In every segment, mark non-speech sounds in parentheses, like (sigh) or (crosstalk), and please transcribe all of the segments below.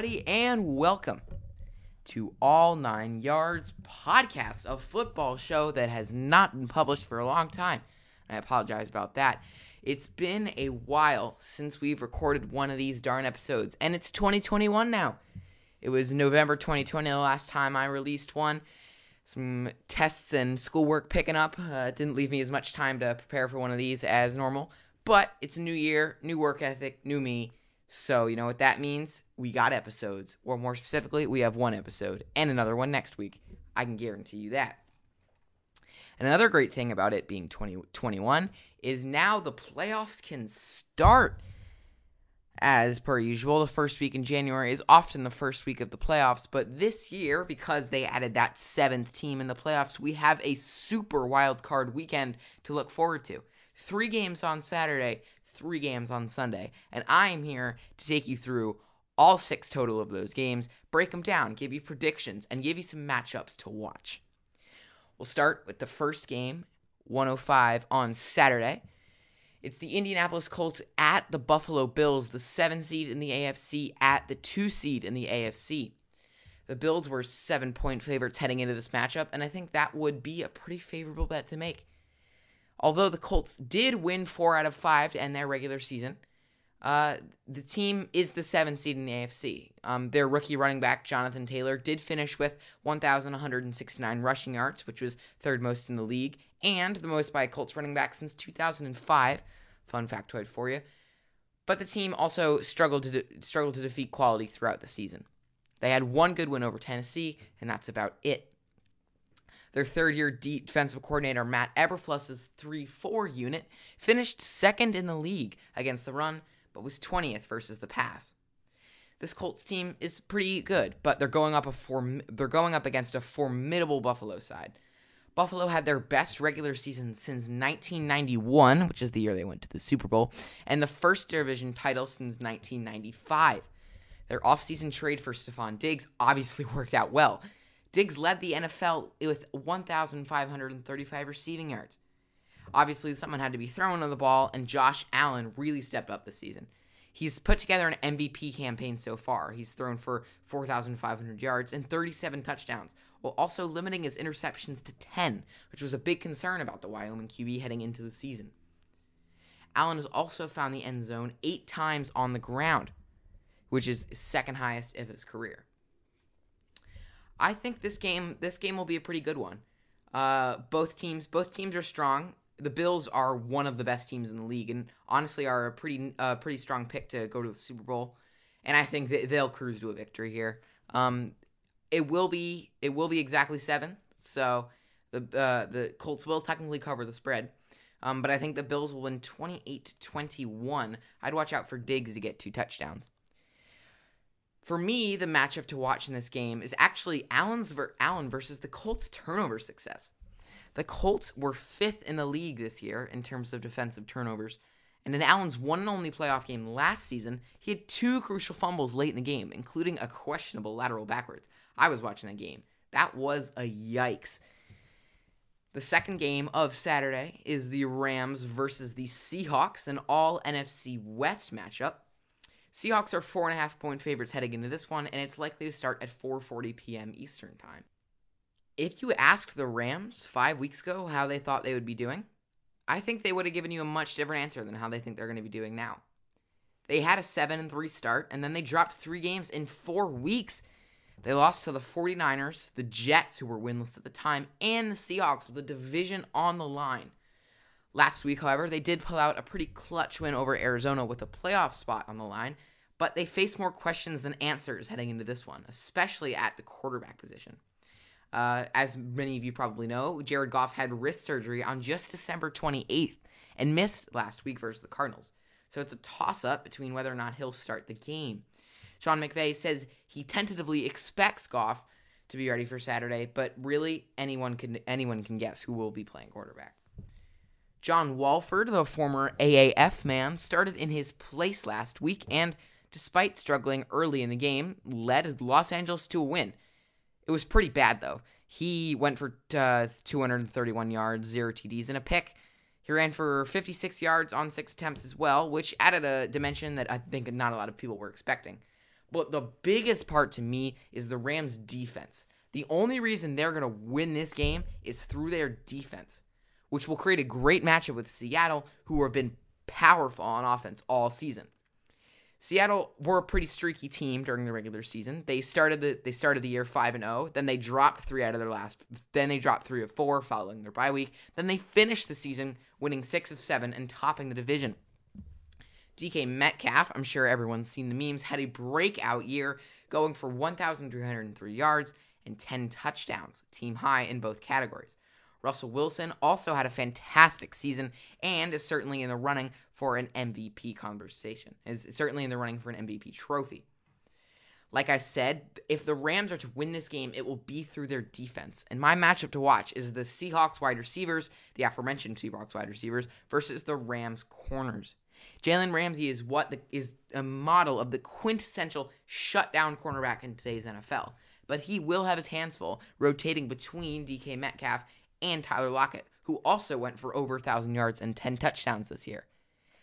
everybody, and welcome to All Nine Yards podcast, a football show that has not been published for a long time. I apologize about that. It's been a while since we've recorded one of these darn episodes, and it's 2021 now. It was November 2020 the last time I released one. Some tests and schoolwork picking up. Uh, didn't leave me as much time to prepare for one of these as normal. But it's a new year, new work ethic, new me. So, you know what that means? We got episodes. Or more specifically, we have one episode and another one next week. I can guarantee you that. And another great thing about it being 2021 is now the playoffs can start. As per usual, the first week in January is often the first week of the playoffs, but this year, because they added that seventh team in the playoffs, we have a super wild card weekend to look forward to. Three games on Saturday, three games on Sunday, and I am here to take you through all six total of those games, break them down, give you predictions, and give you some matchups to watch. We'll start with the first game, 105 on Saturday. It's the Indianapolis Colts at the Buffalo Bills, the seven seed in the AFC at the two seed in the AFC. The Bills were seven point favorites heading into this matchup, and I think that would be a pretty favorable bet to make. Although the Colts did win four out of five to end their regular season, uh, the team is the seven seed in the AFC. Um, their rookie running back, Jonathan Taylor, did finish with 1,169 rushing yards, which was third most in the league, and the most by a Colts running back since 2005. Fun factoid for you. But the team also struggled to de- struggled to defeat quality throughout the season. They had one good win over Tennessee, and that's about it. Their third year defensive coordinator, Matt Eberflus's 3 4 unit, finished second in the league against the run, but was 20th versus the pass. This Colts team is pretty good, but they're going up a form- they're going up against a formidable Buffalo side. Buffalo had their best regular season since 1991, which is the year they went to the Super Bowl, and the first division title since 1995. Their offseason trade for Stefon Diggs obviously (laughs) worked out well. Diggs led the NFL with 1,535 receiving yards. Obviously, someone had to be thrown on the ball, and Josh Allen really stepped up this season. He's put together an MVP campaign so far. He's thrown for 4,500 yards and 37 touchdowns, while also limiting his interceptions to 10, which was a big concern about the Wyoming QB heading into the season. Allen has also found the end zone eight times on the ground, which is second highest of his career. I think this game this game will be a pretty good one. Uh, both teams both teams are strong. The Bills are one of the best teams in the league, and honestly are a pretty uh, pretty strong pick to go to the Super Bowl. And I think that they'll cruise to a victory here. Um, it will be it will be exactly seven, so the uh, the Colts will technically cover the spread. Um, but I think the Bills will win 28 to 21. I'd watch out for Diggs to get two touchdowns. For me, the matchup to watch in this game is actually Allen's ver- Allen versus the Colts turnover success. The Colts were fifth in the league this year in terms of defensive turnovers. And in Allen's one and only playoff game last season, he had two crucial fumbles late in the game, including a questionable lateral backwards. I was watching that game. That was a yikes. The second game of Saturday is the Rams versus the Seahawks, an all NFC West matchup. Seahawks are four and a half point favorites heading into this one, and it's likely to start at 4:40 p.m. Eastern time. If you asked the Rams five weeks ago how they thought they would be doing, I think they would have given you a much different answer than how they think they're going to be doing now. They had a seven and three start, and then they dropped three games in four weeks. They lost to the 49ers, the Jets, who were winless at the time, and the Seahawks with the division on the line. Last week, however, they did pull out a pretty clutch win over Arizona with a playoff spot on the line, but they face more questions than answers heading into this one, especially at the quarterback position. Uh, as many of you probably know, Jared Goff had wrist surgery on just December 28th and missed last week versus the Cardinals. So it's a toss up between whether or not he'll start the game. Sean McVay says he tentatively expects Goff to be ready for Saturday, but really anyone can anyone can guess who will be playing quarterback. John Wolford, the former AAF man, started in his place last week and, despite struggling early in the game, led Los Angeles to a win. It was pretty bad, though. He went for uh, 231 yards, zero TDs, and a pick. He ran for 56 yards on six attempts as well, which added a dimension that I think not a lot of people were expecting. But the biggest part to me is the Rams' defense. The only reason they're going to win this game is through their defense, which will create a great matchup with Seattle, who have been powerful on offense all season. Seattle were a pretty streaky team during the regular season. They started the they started the year 5 and 0, then they dropped 3 out of their last then they dropped 3 of 4 following their bye week. Then they finished the season winning 6 of 7 and topping the division. DK Metcalf, I'm sure everyone's seen the memes, had a breakout year going for 1,303 yards and 10 touchdowns, team high in both categories. Russell Wilson also had a fantastic season and is certainly in the running for an MVP conversation, is certainly in the running for an MVP trophy. Like I said, if the Rams are to win this game, it will be through their defense. And my matchup to watch is the Seahawks wide receivers, the aforementioned Seahawks wide receivers, versus the Rams corners. Jalen Ramsey is what the, is a model of the quintessential shutdown cornerback in today's NFL. But he will have his hands full rotating between DK Metcalf and Tyler Lockett, who also went for over 1,000 yards and 10 touchdowns this year.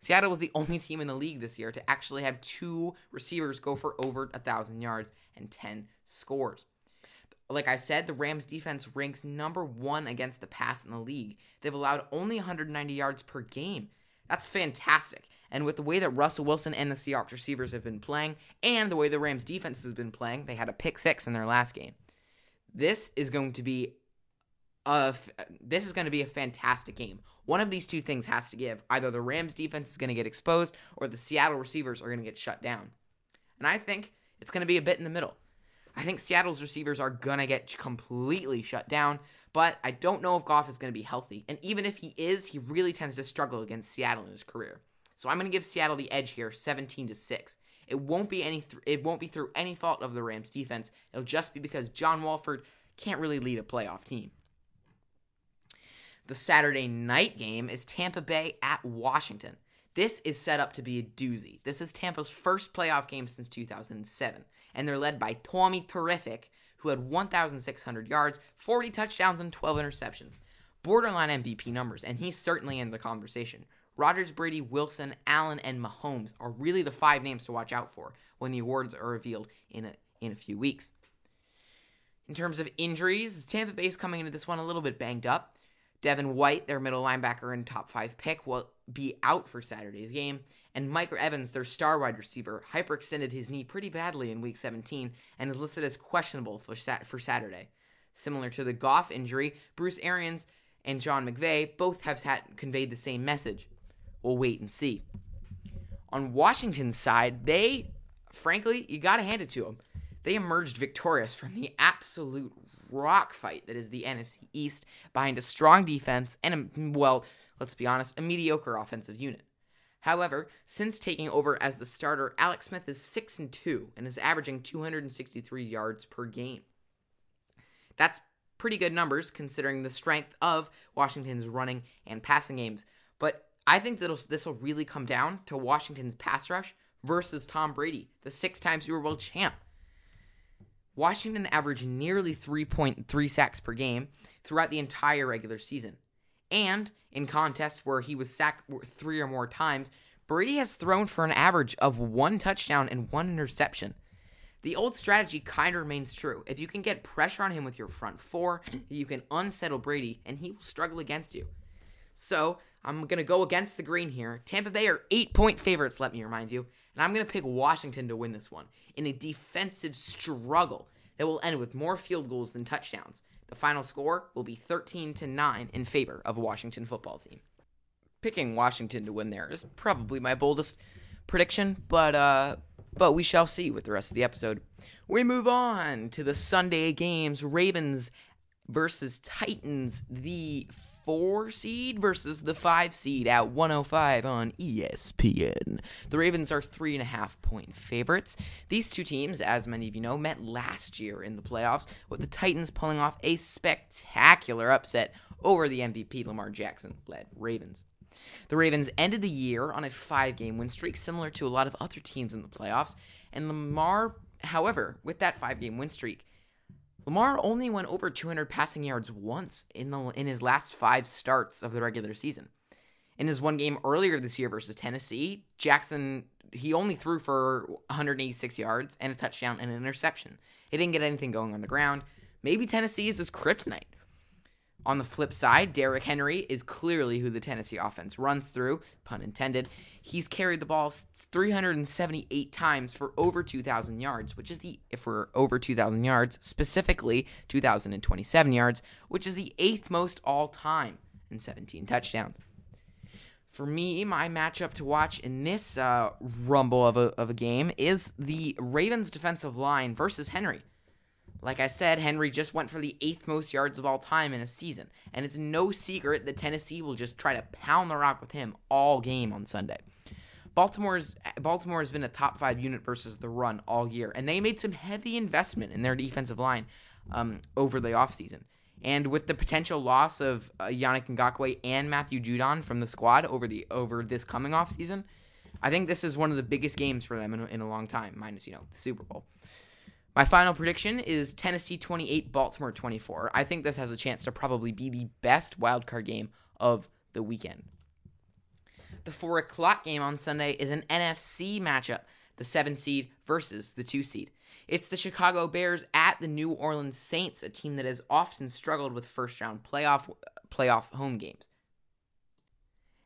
Seattle was the only team in the league this year to actually have two receivers go for over 1,000 yards and 10 scores. Like I said, the Rams defense ranks number one against the pass in the league. They've allowed only 190 yards per game. That's fantastic. And with the way that Russell Wilson and the Seahawks receivers have been playing, and the way the Rams defense has been playing, they had a pick six in their last game. This is going to be this is going to be a fantastic game. One of these two things has to give. Either the Rams defense is going to get exposed or the Seattle receivers are going to get shut down. And I think it's going to be a bit in the middle. I think Seattle's receivers are going to get completely shut down, but I don't know if Goff is going to be healthy. And even if he is, he really tends to struggle against Seattle in his career. So I'm going to give Seattle the edge here, 17 to 6. It won't be any th- it won't be through any fault of the Rams defense. It'll just be because John Wolford can't really lead a playoff team. The Saturday night game is Tampa Bay at Washington. This is set up to be a doozy. This is Tampa's first playoff game since 2007, and they're led by Tommy Terrific, who had 1,600 yards, 40 touchdowns, and 12 interceptions. Borderline MVP numbers, and he's certainly in the conversation. Rodgers, Brady, Wilson, Allen, and Mahomes are really the five names to watch out for when the awards are revealed in a, in a few weeks. In terms of injuries, Tampa Bay is coming into this one a little bit banged up. Devin White, their middle linebacker and top five pick, will be out for Saturday's game. And Mike Evans, their star wide receiver, hyperextended his knee pretty badly in week 17 and is listed as questionable for, sat- for Saturday. Similar to the Goff injury, Bruce Arians and John McVay both have conveyed the same message. We'll wait and see. On Washington's side, they, frankly, you got to hand it to them. They emerged victorious from the absolute rock fight that is the NFC East behind a strong defense and, a, well, let's be honest, a mediocre offensive unit. However, since taking over as the starter, Alex Smith is 6 and 2 and is averaging 263 yards per game. That's pretty good numbers considering the strength of Washington's running and passing games. But I think that this will really come down to Washington's pass rush versus Tom Brady, the six time Super Bowl champ. Washington averaged nearly 3.3 sacks per game throughout the entire regular season. And in contests where he was sacked three or more times, Brady has thrown for an average of one touchdown and one interception. The old strategy kind of remains true. If you can get pressure on him with your front four, you can unsettle Brady and he will struggle against you. So, I'm going to go against the green here. Tampa Bay are eight point favorites, let me remind you. And I'm going to pick Washington to win this one in a defensive struggle that will end with more field goals than touchdowns. The final score will be 13 to 9 in favor of Washington football team. Picking Washington to win there is probably my boldest prediction, but uh but we shall see with the rest of the episode. We move on to the Sunday games Ravens versus Titans, the four seed versus the five seed at 105 on ESPN. The Ravens are three and a half point favorites. These two teams, as many of you know, met last year in the playoffs, with the Titans pulling off a spectacular upset over the MVP Lamar Jackson led Ravens. The Ravens ended the year on a five game win streak, similar to a lot of other teams in the playoffs. And Lamar, however, with that five game win streak, Lamar only went over 200 passing yards once in the in his last 5 starts of the regular season. In his one game earlier this year versus Tennessee, Jackson he only threw for 186 yards and a touchdown and an interception. He didn't get anything going on the ground. Maybe Tennessee is his kryptonite. On the flip side, Derrick Henry is clearly who the Tennessee offense runs through, pun intended. He's carried the ball 378 times for over 2,000 yards, which is the, if we're over 2,000 yards, specifically 2,027 yards, which is the eighth most all time and 17 touchdowns. For me, my matchup to watch in this uh, rumble of a, of a game is the Ravens defensive line versus Henry. Like I said, Henry just went for the eighth most yards of all time in a season, and it's no secret that Tennessee will just try to pound the rock with him all game on Sunday. Baltimore's Baltimore has been a top five unit versus the run all year, and they made some heavy investment in their defensive line um, over the offseason. And with the potential loss of uh, Yannick Ngakoue and Matthew Judon from the squad over the over this coming offseason, I think this is one of the biggest games for them in, in a long time, minus you know the Super Bowl. My final prediction is Tennessee 28, Baltimore 24. I think this has a chance to probably be the best wildcard game of the weekend. The 4 o'clock game on Sunday is an NFC matchup, the 7 seed versus the 2 seed. It's the Chicago Bears at the New Orleans Saints, a team that has often struggled with first round playoff playoff home games.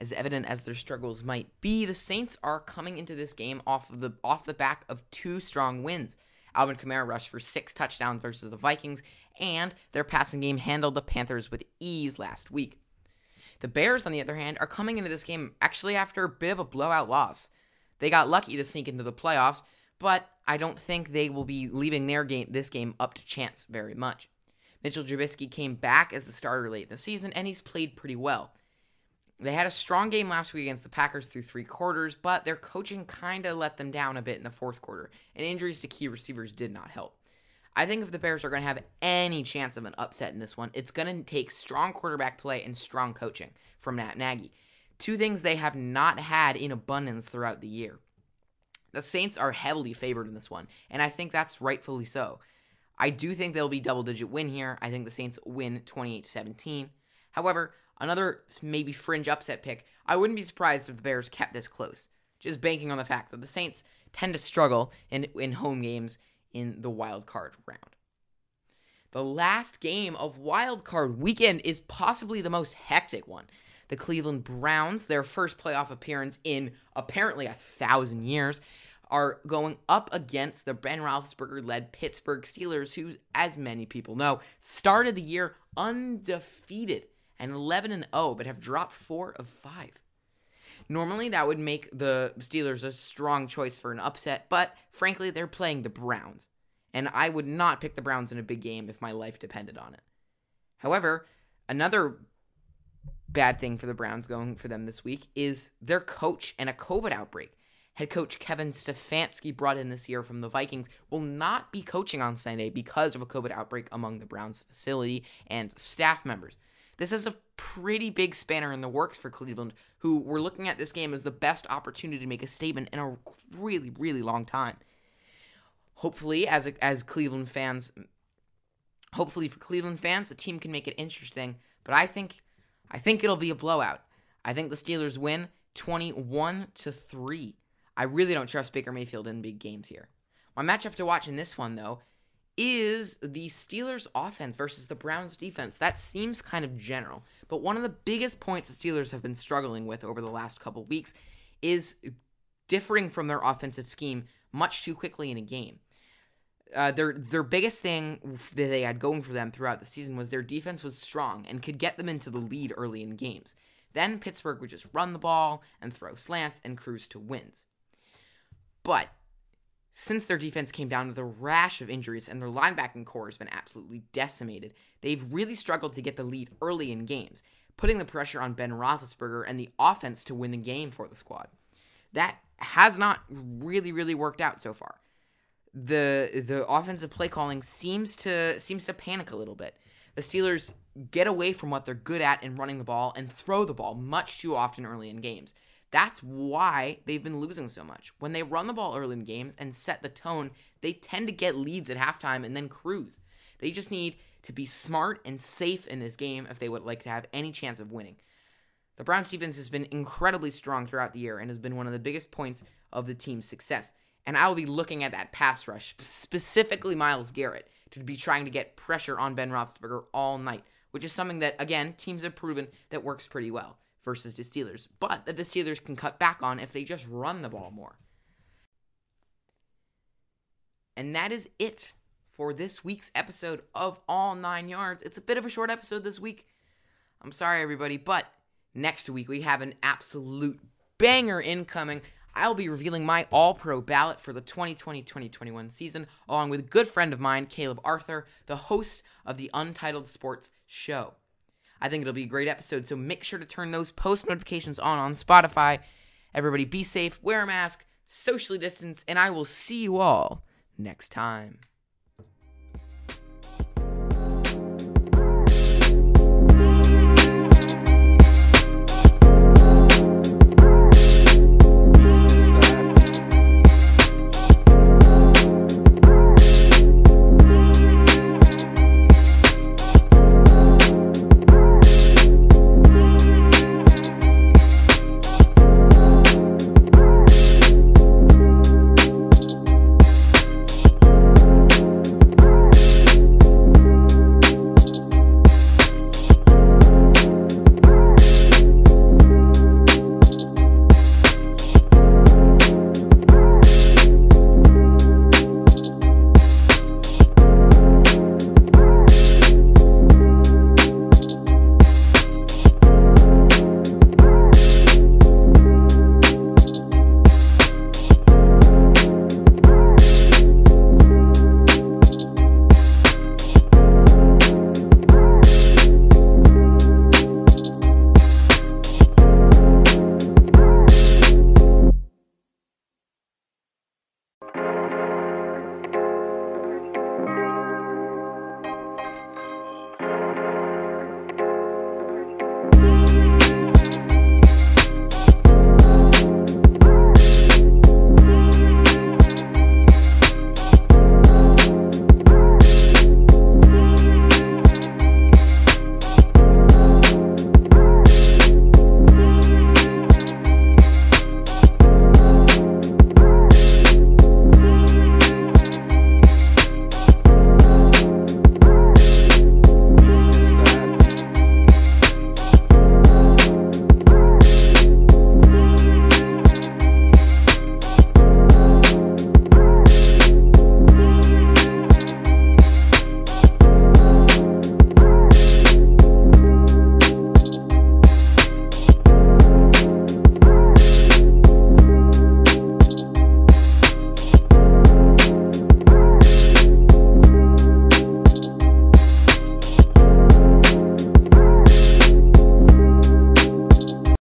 As evident as their struggles might be, the Saints are coming into this game off of the off the back of two strong wins. Alvin Kamara rushed for six touchdowns versus the Vikings, and their passing game handled the Panthers with ease last week. The Bears, on the other hand, are coming into this game actually after a bit of a blowout loss. They got lucky to sneak into the playoffs, but I don't think they will be leaving their game this game up to chance very much. Mitchell Trubisky came back as the starter late in the season, and he's played pretty well. They had a strong game last week against the Packers through three quarters, but their coaching kind of let them down a bit in the fourth quarter, and injuries to key receivers did not help. I think if the Bears are going to have any chance of an upset in this one, it's going to take strong quarterback play and strong coaching from Matt Nagy. Two things they have not had in abundance throughout the year. The Saints are heavily favored in this one, and I think that's rightfully so. I do think they'll be double digit win here. I think the Saints win 28 17. However, Another maybe fringe upset pick. I wouldn't be surprised if the Bears kept this close, just banking on the fact that the Saints tend to struggle in, in home games in the wild card round. The last game of wild card weekend is possibly the most hectic one. The Cleveland Browns, their first playoff appearance in apparently a thousand years, are going up against the Ben Roethlisberger led Pittsburgh Steelers, who, as many people know, started the year undefeated and 11 and 0, but have dropped 4 of 5. Normally, that would make the Steelers a strong choice for an upset, but frankly, they're playing the Browns. And I would not pick the Browns in a big game if my life depended on it. However, another bad thing for the Browns going for them this week is their coach and a COVID outbreak. Head coach Kevin Stefanski, brought in this year from the Vikings, will not be coaching on Sunday because of a COVID outbreak among the Browns facility and staff members. This is a pretty big spanner in the works for Cleveland, who were looking at this game as the best opportunity to make a statement in a really, really long time. Hopefully, as a, as Cleveland fans, hopefully for Cleveland fans, the team can make it interesting. But I think, I think it'll be a blowout. I think the Steelers win twenty-one to three. I really don't trust Baker Mayfield in big games here. My matchup to watch in this one, though, is the Steelers offense versus the Browns defense. That seems kind of general, but one of the biggest points the Steelers have been struggling with over the last couple weeks is differing from their offensive scheme much too quickly in a game. Uh, their their biggest thing that they had going for them throughout the season was their defense was strong and could get them into the lead early in games. Then Pittsburgh would just run the ball and throw slants and cruise to wins. But since their defense came down with a rash of injuries and their linebacking corps has been absolutely decimated, they've really struggled to get the lead early in games, putting the pressure on Ben Roethlisberger and the offense to win the game for the squad. That has not really, really worked out so far. The the offensive play calling seems to seems to panic a little bit. The Steelers get away from what they're good at in running the ball and throw the ball much too often early in games. That's why they've been losing so much. When they run the ball early in games and set the tone, they tend to get leads at halftime and then cruise. They just need to be smart and safe in this game if they would like to have any chance of winning. The Browns defense has been incredibly strong throughout the year and has been one of the biggest points of the team's success. And I will be looking at that pass rush, specifically Myles Garrett, to be trying to get pressure on Ben Roethlisberger all night, which is something that, again, teams have proven that works pretty well versus the Steelers, but that the Steelers can cut back on if they just run the ball more. And that is it for this week's episode of All Nine Yards. It's a bit of a short episode this week. I'm sorry, everybody, but next week we have an absolute banger incoming. I'll be revealing my All Pro ballot for the 2020 2021 season, along with good friend of mine, Caleb Arthur, the host of the Untitled Sports Show. I think it'll be a great episode, so make sure to turn those post notifications on on Spotify. Everybody be safe, wear a mask, socially distance, and I will see you all next time.